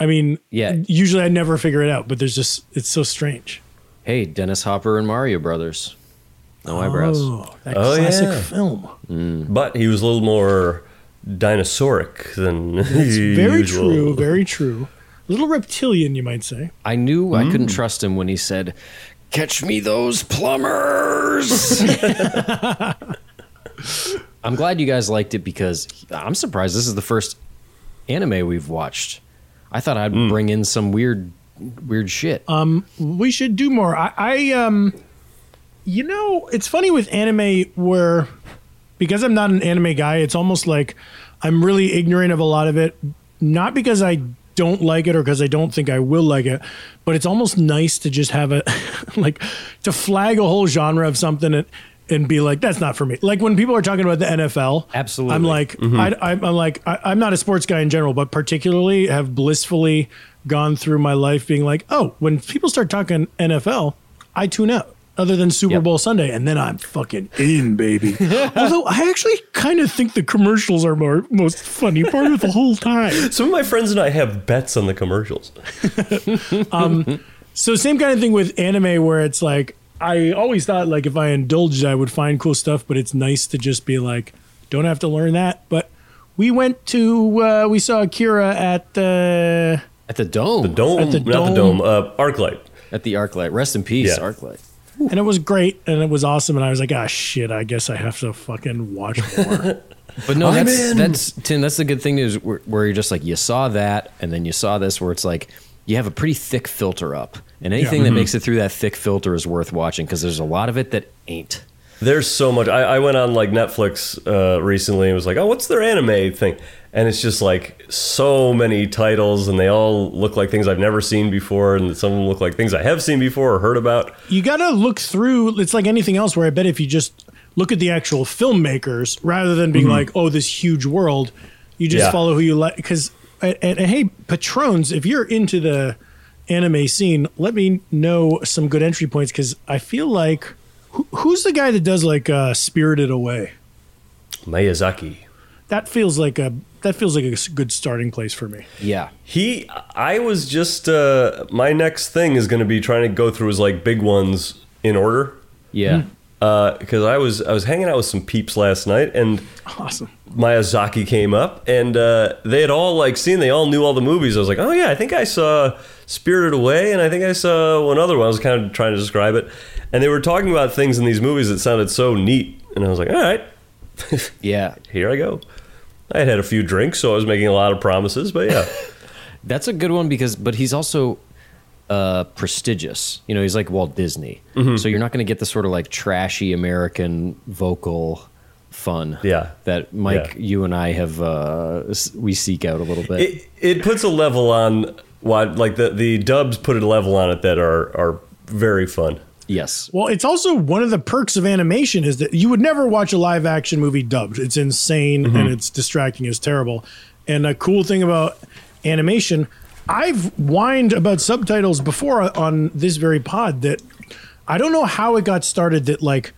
S3: I mean,
S2: Yeah.
S3: Usually, I never figure it out, but there's just it's so strange.
S2: Hey, Dennis Hopper and Mario Brothers. No eyebrows.
S3: Oh, that
S1: Oh,
S3: classic
S1: yeah.
S3: film. Mm.
S1: But he was a little more dinosauric than <laughs>
S3: Very
S1: usual.
S3: Very true. Very true. A little reptilian, you might say.
S2: I knew I couldn't trust him when he said, "Catch me those plumbers." <laughs> I'm glad you guys liked it because I'm surprised this is the first anime we've watched. I thought I'd bring in some weird, weird shit.
S3: Um, We should do more. I, I um, you know, it's funny with anime where because I'm not an anime guy, it's almost like I'm really ignorant of a lot of it. Not because I don't like it or because I don't think I will like it, but it's almost nice to just have a <laughs> like to flag a whole genre of something and, and be like, that's not for me. Like when people are talking about the NFL,
S2: Absolutely.
S3: I'm like, mm-hmm. I, I'm I'm like, I, I'm not a sports guy in general, but particularly have blissfully gone through my life being like, oh, when people start talking NFL, I tune out. Other than Super
S2: Yep.
S3: Bowl Sunday, and then I'm fucking in, baby. <laughs> Although I actually kind of think the commercials are more most funny part of the whole time.
S1: Some of my friends and I have bets on the commercials. <laughs>
S3: So same kind of thing with anime, where it's like I always thought like if I indulged, I would find cool stuff, but it's nice to just be like, don't have to learn that. But we went to uh, we saw Akira at uh,
S2: At the dome, The
S1: Dome,
S3: At the
S1: not the
S3: dome.
S1: dome, uh, ArcLight.
S2: at the ArcLight. Rest in peace,
S1: Yeah.
S2: ArcLight.
S3: And it was great and it was awesome. And I was like, ah, shit, I guess I have to fucking watch more. <laughs>
S2: But no,
S1: I'm
S2: that's
S1: in.
S2: that's Tim. That's the good thing is where, where you're just like you saw that, and then you saw this, where it's like you have a pretty thick filter up, and anything that makes it through that thick filter is worth watching because there's a lot of it that ain't.
S1: There's so much. I, I went on like Netflix uh, recently and was like, oh, what's their anime thing? And it's just like so many titles, and they all look like things I've never seen before, and some of them look like things I have seen before or heard about.
S3: you got to look through. It's like anything else, where I bet if you just look at the actual filmmakers rather than being like, oh, this huge world, you just
S1: Yeah.
S3: follow who you like. Because and, and hey, patrons, if you're into the anime scene, let me know some good entry points because I feel like who, who's the guy that does like uh, Spirited Away?
S1: Miyazaki.
S3: That feels like a that feels like a good starting place for me.
S2: Yeah,
S1: He, I was just, uh, my next thing is going to be trying to go through his like big ones in order.
S2: yeah.
S1: Because I was I was hanging out with some peeps last night, and
S3: Awesome.
S1: Miyazaki came up, and uh, they had all like seen. They all knew all the movies. I was like, oh yeah, I think I saw Spirited Away, and I think I saw one other one. I was kind of trying to describe it, and they were talking about things in these movies that sounded so neat, and I was like, all right, <laughs>
S2: Yeah,
S1: here I go. I had had a few drinks, so I was making a lot of promises, but yeah, <laughs>
S2: that's a good one because, but he's also uh, prestigious. You know, he's like Walt Disney,
S1: Mm-hmm.
S2: so you're not going to get the sort of like trashy American vocal fun.
S1: Yeah.
S2: that Mike,
S1: Yeah.
S2: you and I have uh, we seek out a little bit.
S1: it it puts a level on what like the the dubs put a level on it that are are very fun.
S2: Yes,
S3: Well, it's also one of the perks of animation is that you would never watch a live action movie dubbed. It's insane mm-hmm. and it's distracting. It's terrible. And a cool thing about animation, I've whined about subtitles before on this very pod that I don't know how it got started that like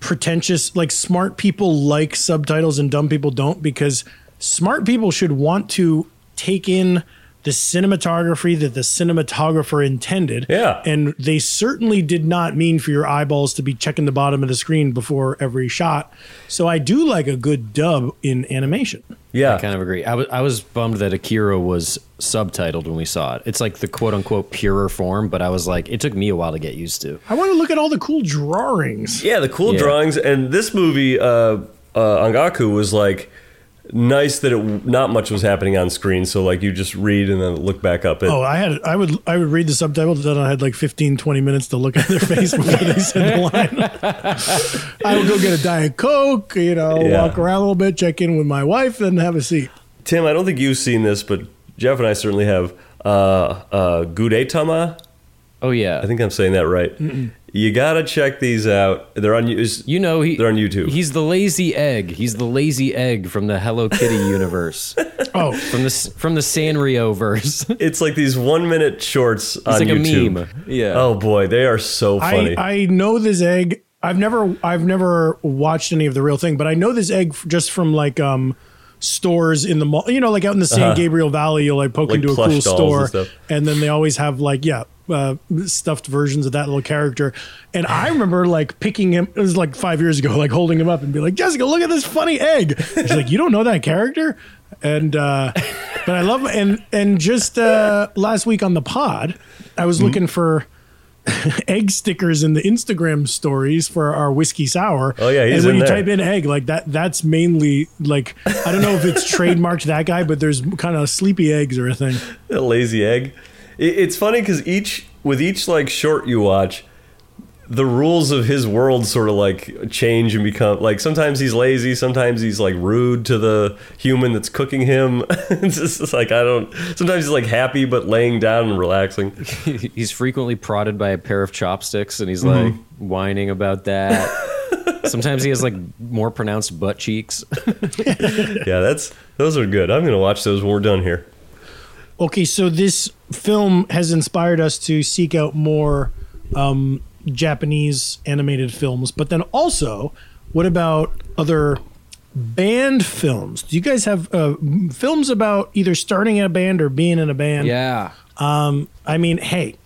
S3: pretentious, like smart people like subtitles and dumb people don't because smart people should want to take in the cinematography that the cinematographer intended.
S1: Yeah.
S3: And they certainly did not mean for your eyeballs to be checking the bottom of the screen before every shot. So I do like a good dub in animation.
S1: Yeah,
S2: I kind of agree. I was I was bummed that Akira was subtitled when we saw it. It's like the quote unquote purer form, but I was like, it took me a while to get used to.
S3: I want to look at all the cool drawings.
S1: Yeah, the cool
S2: Yeah.
S1: drawings and this movie, uh, uh, Ongaku was like nice that it not much was happening on screen. So like you just read and then look back up. It,
S3: Oh, I had I would I would read the subtitles then I had like 15 20 minutes to look at their face before they said the line. <laughs> I would go get a diet coke, you know,
S1: Yeah.
S3: walk around a little bit, check in with my wife and have a seat.
S1: Tim, I don't think you've seen this, but Jeff and I certainly have. Uh, uh, Gudetama.
S2: Oh yeah,
S1: I think I'm saying that right. You gotta check these out. They're on. is-
S2: you know he
S1: They're on YouTube.
S2: He's the lazy egg. He's the lazy egg from the Hello Kitty <laughs> universe, <laughs>
S3: Oh,
S2: from the from the Sanrio verse. It's <laughs>
S1: It's like these one minute shorts on
S2: like
S1: YouTube.
S2: a meme. Yeah.
S1: Oh boy, they are so funny.
S3: I, I know this egg. I've never I've never watched any of the real thing, but I know this egg just from like um stores in the mall. You know, like out in the San Gabriel Valley, you'll like poke
S1: Uh-huh. Like
S3: into a cool store,
S1: and
S3: and then they always have like yeah, uh, stuffed versions of that little character. And I remember like picking him. It was like five years ago, like holding him up and be like, Jessica, look at this funny egg. She's like, you don't know that character. And uh, but I love and and just uh, last week on the pod, I was looking for <laughs> egg stickers in the Instagram stories for our whiskey sour.
S1: Oh, yeah, he's
S3: and when you
S1: there.
S3: type in egg, like that, that's mainly like I don't know if it's trademarked that guy, but there's kind of sleepy eggs or a thing.
S1: a lazy egg. It, it's funny because each with each like short you watch, the rules of his world sort of like change and become like sometimes he's lazy, sometimes he's like rude to the human that's cooking him. <laughs> it's just like I don't. Sometimes he's like happy but laying down and relaxing. <laughs>
S2: he's frequently prodded by a pair of chopsticks and he's
S1: Mm-hmm.
S2: like whining about that. <laughs> Sometimes he has like more pronounced butt cheeks.
S1: Yeah, that's those are good. I'm gonna watch those when we're done here.
S3: Okay, so this film has inspired us to seek out more um, Japanese animated films, but then also, what about other band films? Do you guys have uh, films about either starting in a band or being in a band?
S2: Yeah.
S3: Um, I mean, hey,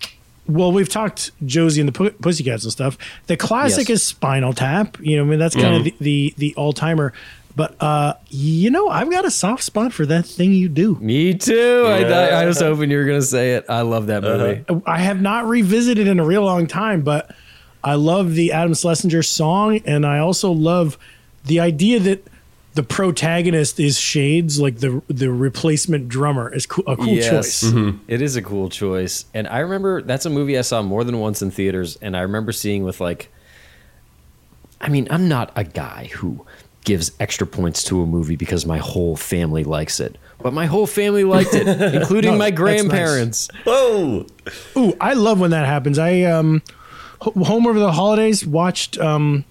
S3: well, we've talked Josie and the Pu- Pussycats and stuff. The classic
S2: Yes.
S3: is Spinal Tap. You know, I mean, that's kind of the, the the all timer. But uh, you know, I've got a soft spot for that thing you do.
S2: Me too. I, I, I was hoping you were going to say it. I love that movie.
S3: I have not revisited in a real long time, but I love the Adam Schlesinger song, and I also love the idea that the protagonist is Shades, like the the replacement drummer, is cool, a cool choice.
S2: It is a cool choice. And I remember that's a movie I saw more than once in theaters. And I remember seeing with like, I mean, I'm not a guy who gives extra points to a movie because my whole family likes it. But my whole family liked it, <laughs> including
S3: No,
S2: my
S3: that's nice.
S2: grandparents.
S1: Whoa!
S3: Ooh, I love when that happens. I um, ho- home over the holidays watched um,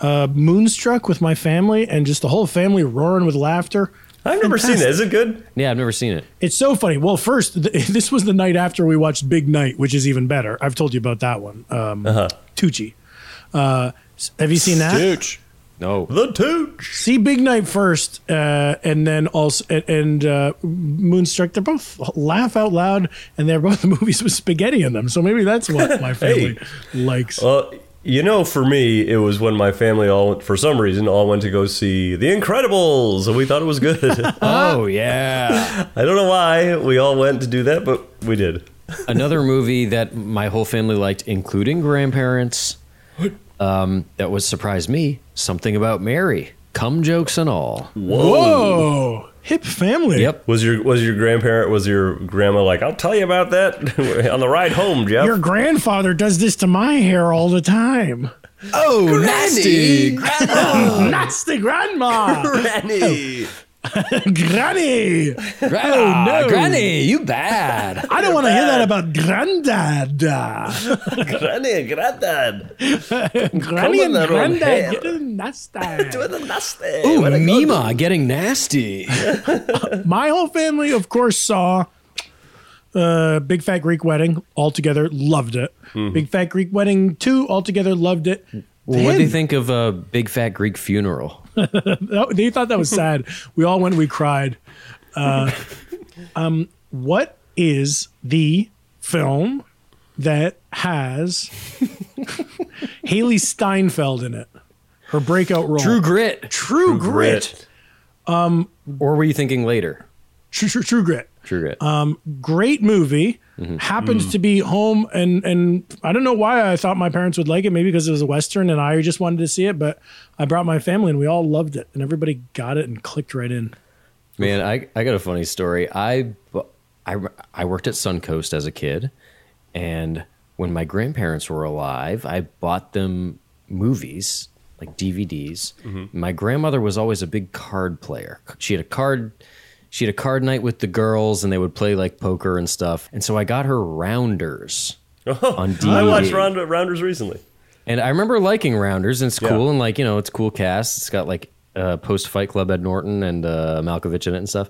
S3: uh, Moonstruck with my family, and just the whole family roaring with laughter.
S1: I've never seen it. Is it good?
S2: Yeah, I've never seen it.
S3: It's so funny. Well, first, th- <laughs> this was the night after we watched Big Night, which is even better. I've told you about that one. Um, Tucci. Uh, have you seen that?
S2: No.
S1: The Tooch.
S3: See Big Night first, uh, and then also and, and uh, Moonstruck. They're both laugh out loud, and they're both <laughs> movies with spaghetti in them. So maybe that's what my <laughs> family likes.
S1: Well, you know, for me, it was when my family all, for some reason, all went to go see The Incredibles, and we thought it was good. <laughs>
S2: Oh, yeah.
S1: I don't know why we all went to do that, but we did.
S2: Another movie that my whole family liked, including grandparents, um, that would surprise me something about Mary. Cum jokes and all.
S3: Whoa, hip family.
S2: Yep.
S1: Was your was your grandparent was your grandma like? I'll tell you about that <laughs> on the ride home, Jeff.
S3: Your grandfather does this to my hair all the time.
S2: Oh, nasty. <laughs>
S3: Nasty grandma,
S1: Granny.
S3: Granny.
S2: oh,
S3: no.
S2: Granny, you bad.
S3: I don't want to hear that about granddad.
S1: Granny, <laughs> granddad.
S3: Granny and
S1: in their own hair.
S3: granddad getting nasty. <laughs>
S1: With the nasty.
S2: Ooh,
S1: What a
S2: Mima getting nasty. <laughs>
S3: My whole family, of course, saw uh, Big Fat Greek Wedding all together, loved it. Big Fat Greek Wedding 2 all together, loved it.
S2: Well, what do you think of a big fat Greek funeral? <laughs>
S3: They thought that was <laughs> sad. we all went, and we cried. Uh, <laughs> um, what is the film that has Hailee Steinfeld in it? Her breakout role.
S2: True Grit.
S3: True Grit.
S2: Or were you thinking later?
S3: True, true, true Grit.
S2: True Grit.
S3: Um, great movie. Mm-hmm. Happens mm. to be home, and and I don't know why I thought my parents would like it. Maybe because it was a western, and I just wanted to see it. But I brought my family, and we all loved it, and everybody got it and clicked right in.
S2: Man, I, I got a funny story. I, I, I worked at Suncoast as a kid, and when my grandparents were alive, I bought them movies, like DVDs. Mm-hmm. My grandmother was always a big card player. She had a card. She had a card night with the girls, and they would play like poker and stuff. And so I got her Rounders on DVD. <laughs>
S1: I watched Round- Rounders recently.
S2: And I remember liking Rounders, and it's
S1: Yeah.
S2: cool, and like you know, it's cool cast. It's got like uh, post Fight Club Ed Norton and uh, Malkovich in it and stuff.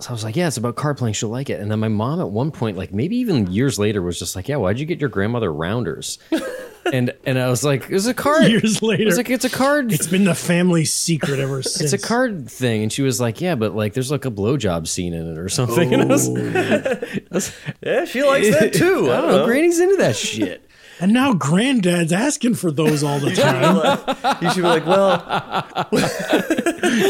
S2: So I was like, yeah, it's about card playing. She'll like it. And then my mom at one point, like maybe even years later, was just like, yeah, why'd you get your grandmother rounders? <laughs> and and I was like, it's a card.
S3: Years later.
S2: was like, it's a card.
S3: It's been the family secret ever since. <laughs>
S2: it's a card thing. And she was like, yeah, but like there's like a blowjob scene in it or something. And <laughs> I was, oh. I was-
S1: Yeah, she likes that too.
S2: I don't know. Granny's into that shit.
S3: And now granddad's asking for those all the <laughs> time.
S1: You should be like, well,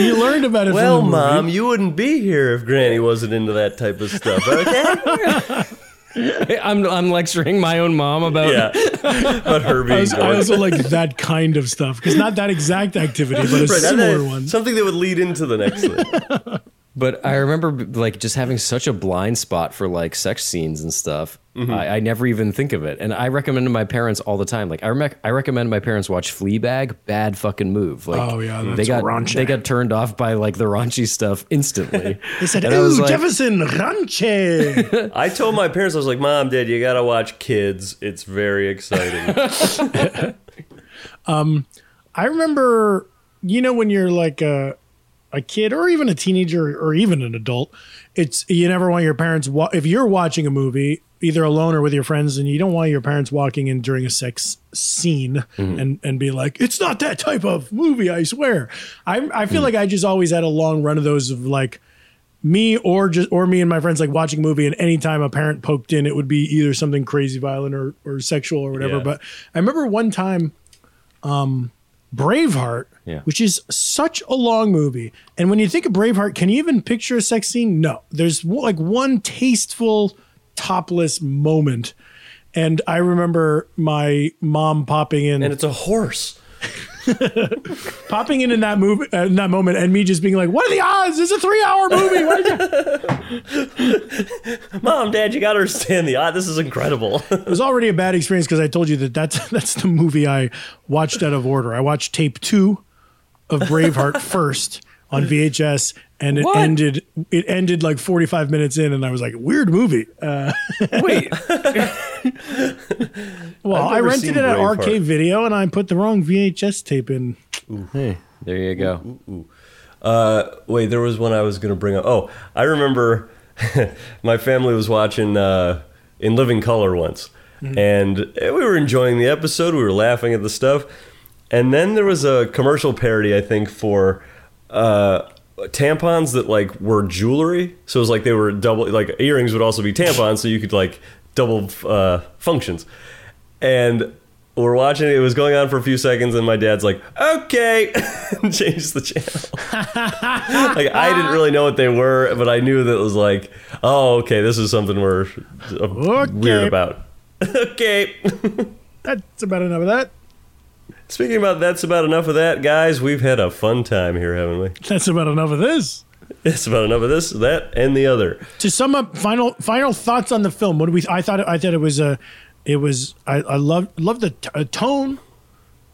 S3: you learned about it
S1: well,
S3: from the movie.
S1: mom, you wouldn't be here if Granny wasn't into that type of stuff. Okay.
S2: I'm I'm lecturing my own mom about
S1: yeah, but her
S3: I,
S1: being
S3: was- I also like that kind of stuff because not that exact activity, but a
S1: Right,
S3: similar
S1: that-
S3: one.
S1: Something that would lead into the next thing. <laughs>
S2: But I remember like just having such a blind spot for like sex scenes and stuff.
S1: Mm-hmm.
S2: I, I never even think of it, and I recommend to my parents all the time. Like I rec- I recommend my parents watch Fleabag. Bad fucking move. Like
S3: Oh, yeah,
S2: they got
S3: raunchy.
S2: they got turned off by like the raunchy stuff instantly. <laughs>
S3: They said,
S2: And I was
S3: "Ooh,
S2: like-
S3: Jefferson <laughs> Ranche."
S1: I told my parents, I was like, Mom, Dad, you gotta watch Kids. It's very exciting. <laughs>
S3: um, I remember, you know, when you're like a a kid or even a teenager or even an adult, it's you never want your parents wa- if you're watching a movie either alone or with your friends and you don't want your parents walking in during a sex scene and and be like it's not that type of movie i swear. I i feel like i just always had a long run of those of like me or just or me and my friends like watching a movie and anytime a parent poked in it would be either something crazy violent or or sexual or whatever.
S1: Yeah.
S3: but i remember one time um braveheart
S2: Yeah.
S3: which is such a long movie and when you think of braveheart can you even picture a sex scene no there's like one tasteful topless moment and i remember my mom popping in
S1: and it's a horse. <laughs>
S3: popping in in that movie uh, in that moment and me just being like what are the odds it's a three-hour movie <laughs>
S1: Mom, Dad, you gotta understand the odd. This is incredible. <laughs>
S3: It was already a bad experience because I told you that that's that's the movie I watched out of order. I watched tape two of Braveheart first on VHS, and it
S2: What?
S3: ended. It ended like forty five minutes in, and I was like, "Weird movie." Uh,
S2: Wait, <laughs> <laughs>
S3: well,
S1: I've
S3: I
S1: never
S3: rented it at
S1: Braveheart.
S3: Arcade Video, and I put the wrong VHS tape in.
S2: hey, there you go.
S1: Uh, wait, there was one I was gonna bring up. Oh, I remember <laughs> my family was watching uh, in living color once, and eh, we were enjoying the episode. We were laughing at the stuff, and then there was a commercial parody, I think, for uh, tampons that like were jewelry. So it was like they were double, like earrings would also be tampons, so you could like double uh, functions. And we're watching it. It was going on for a few seconds, and my dad's like, "Okay," <laughs> and changed the channel. <laughs> like I didn't really know what they were, but I knew that it was like, "Oh, okay, this is something we're uh,
S3: Okay.
S1: weird about." <laughs> okay.
S3: That's about enough of that.
S1: Speaking about that's about enough of that, guys. We've had a fun time here, haven't we?
S3: That's about enough of this.
S1: It's about enough of this, that, and the other.
S3: To sum up, final final thoughts on the film. What do we? I thought I thought it was a, it was I I love love the t- uh, tone,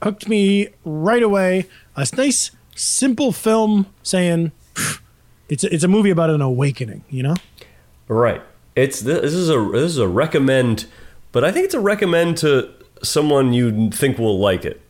S3: hooked me right away. A nice simple film saying, it's a, it's a movie about an awakening. You know.
S1: Right. It's this is a this is a recommend, but I think it's a recommend to someone you think will like it.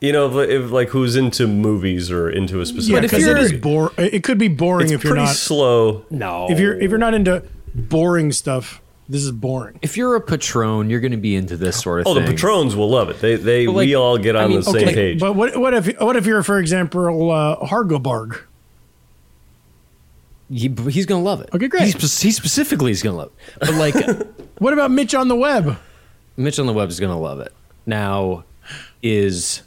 S1: You know, if, if like who's into movies or into a
S3: Yeah,
S1: specific.
S2: if
S3: because it
S2: you're-
S3: is bore. It could be boring
S1: it's
S3: if you're not.
S1: slow.
S2: No,
S3: If you're if you're not into boring stuff, this is boring.
S2: if you're a patron, you're going to be into this sort of thing.
S1: Oh,
S2: thing.
S1: the patrons will love it. They they
S2: like,
S1: we all get
S2: I
S1: on
S2: mean,
S1: the same page.
S3: But what what if what if you're for example uh, Hargobarg?
S2: He, he's going to love it.
S3: Okay, great.
S2: He, he specifically is going to love it. But like <laughs>
S3: What about Mitch on the web?
S2: Mitch on the web is going to love it. Now, is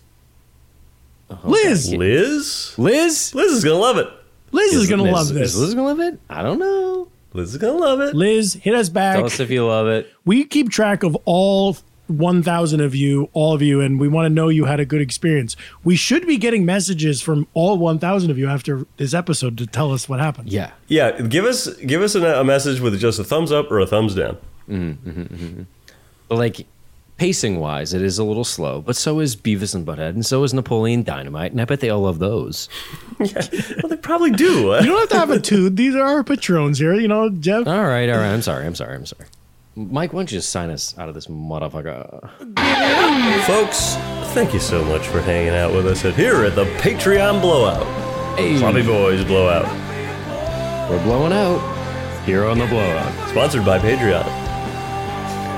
S2: Uh-huh.
S3: Liz,
S1: Liz,
S2: Liz?
S1: Liz is gonna love it.
S3: Liz is gonna
S2: Liz-
S3: love this.
S2: Is Liz is going to love it? I don't know.
S1: Liz is gonna love it.
S3: Liz, hit us back.
S2: Tell us if you love it.
S3: we keep track of all 1,000 of you, all of you, and we want to know you had a good experience. We should be getting messages from all 1,000 of you after this episode to tell us what happened.
S2: Yeah.
S1: Yeah, give us give us a, a message with just a thumbs up or a thumbs down. Mm-hmm, mm-hmm, mm-hmm.
S2: But like pacing wise, it is a little slow, but so is Beavis and Butthead, and so is Napoleon Dynamite, and I bet they all love those. <laughs>
S1: Well, they probably do. <laughs>
S3: You don't have to have a toot. These are our patrons here, you know, Jeff.
S2: All right, all right. I'm sorry. I'm sorry. I'm sorry. Mike, why don't you just sign us out of this motherfucker?
S1: Folks, thank you so much for hanging out with us at here at the Patreon Blowout.
S2: Hey.
S1: Sloppy Boys Blowout.
S2: We're blowing out here on the blowout.
S1: Sponsored by Patreon.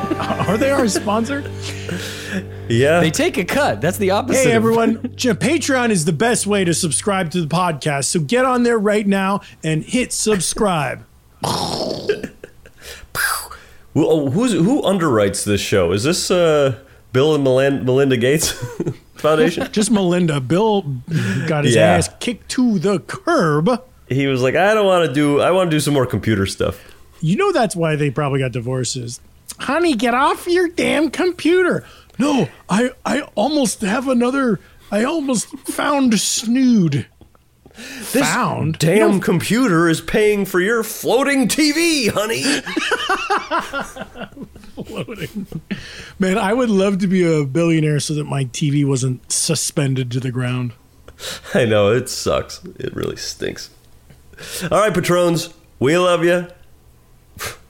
S1: <laughs>
S3: Are they our sponsor?
S1: Yeah.
S2: They take a cut. That's the opposite.
S3: Hey everyone, <laughs> J- Patreon is the best way to subscribe to the podcast. So get on there right now and hit subscribe. <laughs>
S1: Who, oh, who's, who underwrites this show? Is this uh, Bill and Melan- Melinda Gates Foundation?
S3: Just Melinda. Bill got his
S1: Yeah.
S3: ass kicked to the curb.
S1: he was like, I don't want to do. I want to do some more computer stuff.
S3: You know that's why they probably got divorces. Honey, get off your damn computer. No, I I almost have another I almost found snood.
S1: This
S3: Found?
S1: damn computer is paying for your floating TV, honey. <laughs>
S3: Floating. Man, I would love to be a billionaire so that my TV wasn't suspended to the ground.
S1: I know it sucks. It really stinks. All right, patrons, we love you.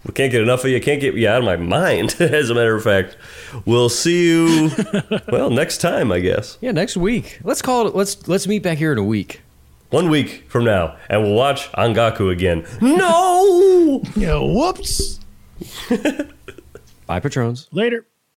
S1: We can't get enough of you. Can't get you out of my mind. <laughs> As a matter of fact, we'll see you. <laughs> well, next time, I guess.
S2: Yeah, next week. Let's call it. Let's let's meet back here in a week.
S1: One week from now, and we'll watch Ongaku again. <laughs> No.
S3: Yeah, whoops.
S2: Bye, patrons.
S3: Later.